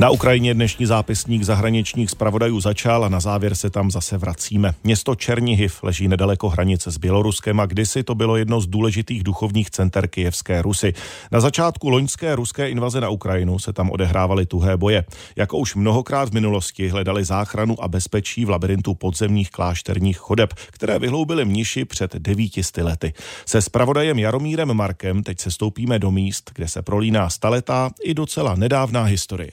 Na Ukrajině dnešní zápisník zahraničních zpravodajů začal a na závěr se tam zase vracíme. Město Černihiv leží nedaleko hranice s Běloruskem a kdysi to bylo jedno z důležitých duchovních center Kijevské Rusy. Na začátku loňské ruské invaze na Ukrajinu se tam odehrávaly tuhé boje. Jako už mnohokrát v minulosti hledali záchranu a bezpečí v labirintu podzemních klášterních chodeb, které vyhloubily mniši před devítisty lety. Se zpravodajem Jaromírem Markem teď se stoupíme do míst, kde se prolíná staletá i docela nedávná historie.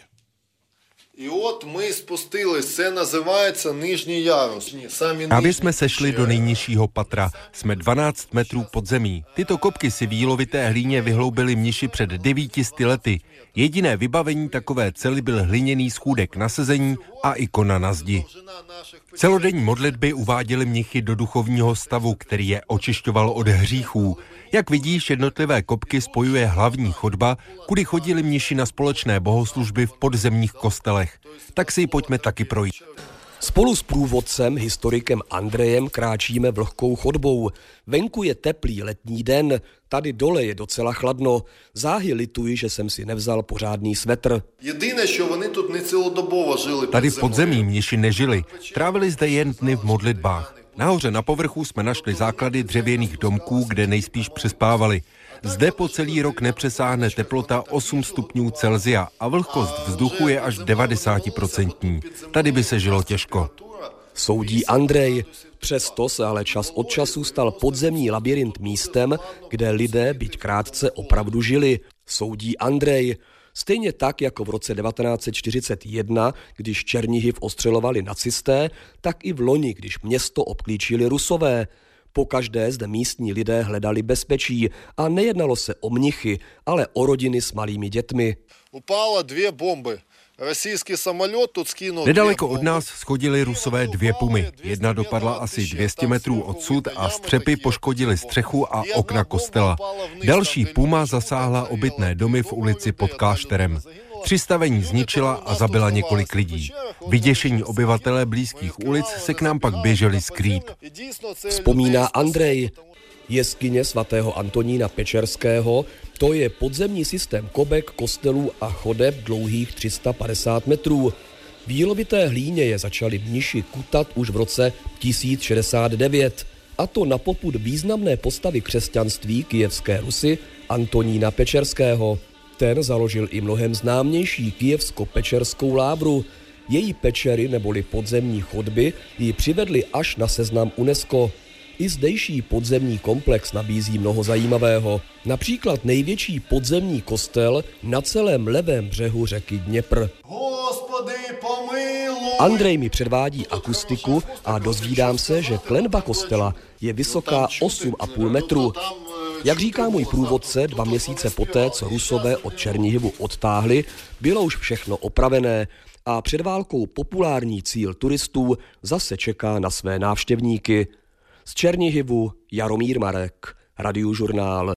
І от ми спустились, це називається нижній ярус. Самі Právě jsme sešli do nejnižšího patra. Jsme 12 metrů pod zemí. Tyto kopky si v jílovité hlíně vyhloubili mniši před 900 lety. Jediné vybavení takové cely byl hliněný schůdek na sezení a ikona na zdi. Celodenní modlitby uváděli mnichy do duchovního stavu, který je očišťoval od hříchů. Jak vidíš, jednotlivé kopky spojuje hlavní chodba, kudy chodili mniši na společné bohoslužby v podzemních kostelech. letech, tak si ji pojďme taky projít. Spolu s průvodcem, historikem Andrejem, kráčíme vlhkou chodbou. Venku je teplý letní den, tady dole je docela chladno. Záhy lituji, že jsem si nevzal pořádný svetr. Jediné, že. Tady pod zemí mniši nežili, trávili zde jen dny v modlitbách. Nahoře na povrchu jsme našli základy dřevěných domků, kde nejspíš přespávali. Zde po celý rok nepřesáhne teplota 8 stupňů Celzia a vlhkost vzduchu je až 90%. Tady by se žilo těžko. Soudí Andrej. Přesto se ale čas od času stal podzemní labirint místem, kde lidé, byť krátce, opravdu žili soudí Andrej. Stejně tak jako v roce 1941, když Černihiv ostřelovali nacisté, tak i v loni, když město obklíčili rusové. Po každé zde místní lidé hledali bezpečí a nejednalo se o mnichy, ale o rodiny s malými dětmi. Upála dvě bomby. Російський самоліт тут скинув. Nedaleko дві od бомби. nás schodili rusové dvě pumy. Jedna dopadla asi 200 metrů odsud a střepy poškodily střechu a okna kostela. Další puma zasáhla obytné domy v ulici pod klášterem. Tři stavení zničila a zabila několik lidí. Vyděšení obyvatelé blízkých ulic se k nám pak běželi skrýt. І дійсно це Vzpomíná людей Andrej. Jeskyně svatého Antonína Pečerského, to je podzemní systém kobek, kostelů a chodeb dlouhých 350 metrů. V jílovité hlíně je začali mniši kutat už v roce 1069. A to na popud významné postavy křesťanství kijevské Rusy Antonína Pečerského. Ten založil i mnohem známější kijevsko-pečerskou lávru. Její pečery neboli podzemní chodby ji přivedly až na seznam UNESCO. I zdejší podzemní komplex nabízí mnoho zajímavého. Například největší podzemní kostel na celém levém břehu řeky Dněpr. Andrej mi předvádí akustiku a dozvídám se, že klenba kostela je vysoká 8,5 metru. Jak říká můj průvodce, dva měsíce poté, co Rusové od Černihivu odtáhli, bylo už všechno opravené a před válkou populární cíl turistů zase čeká na své návštěvníky. Z Černihivu Jaromír Marek, Radiožurnál.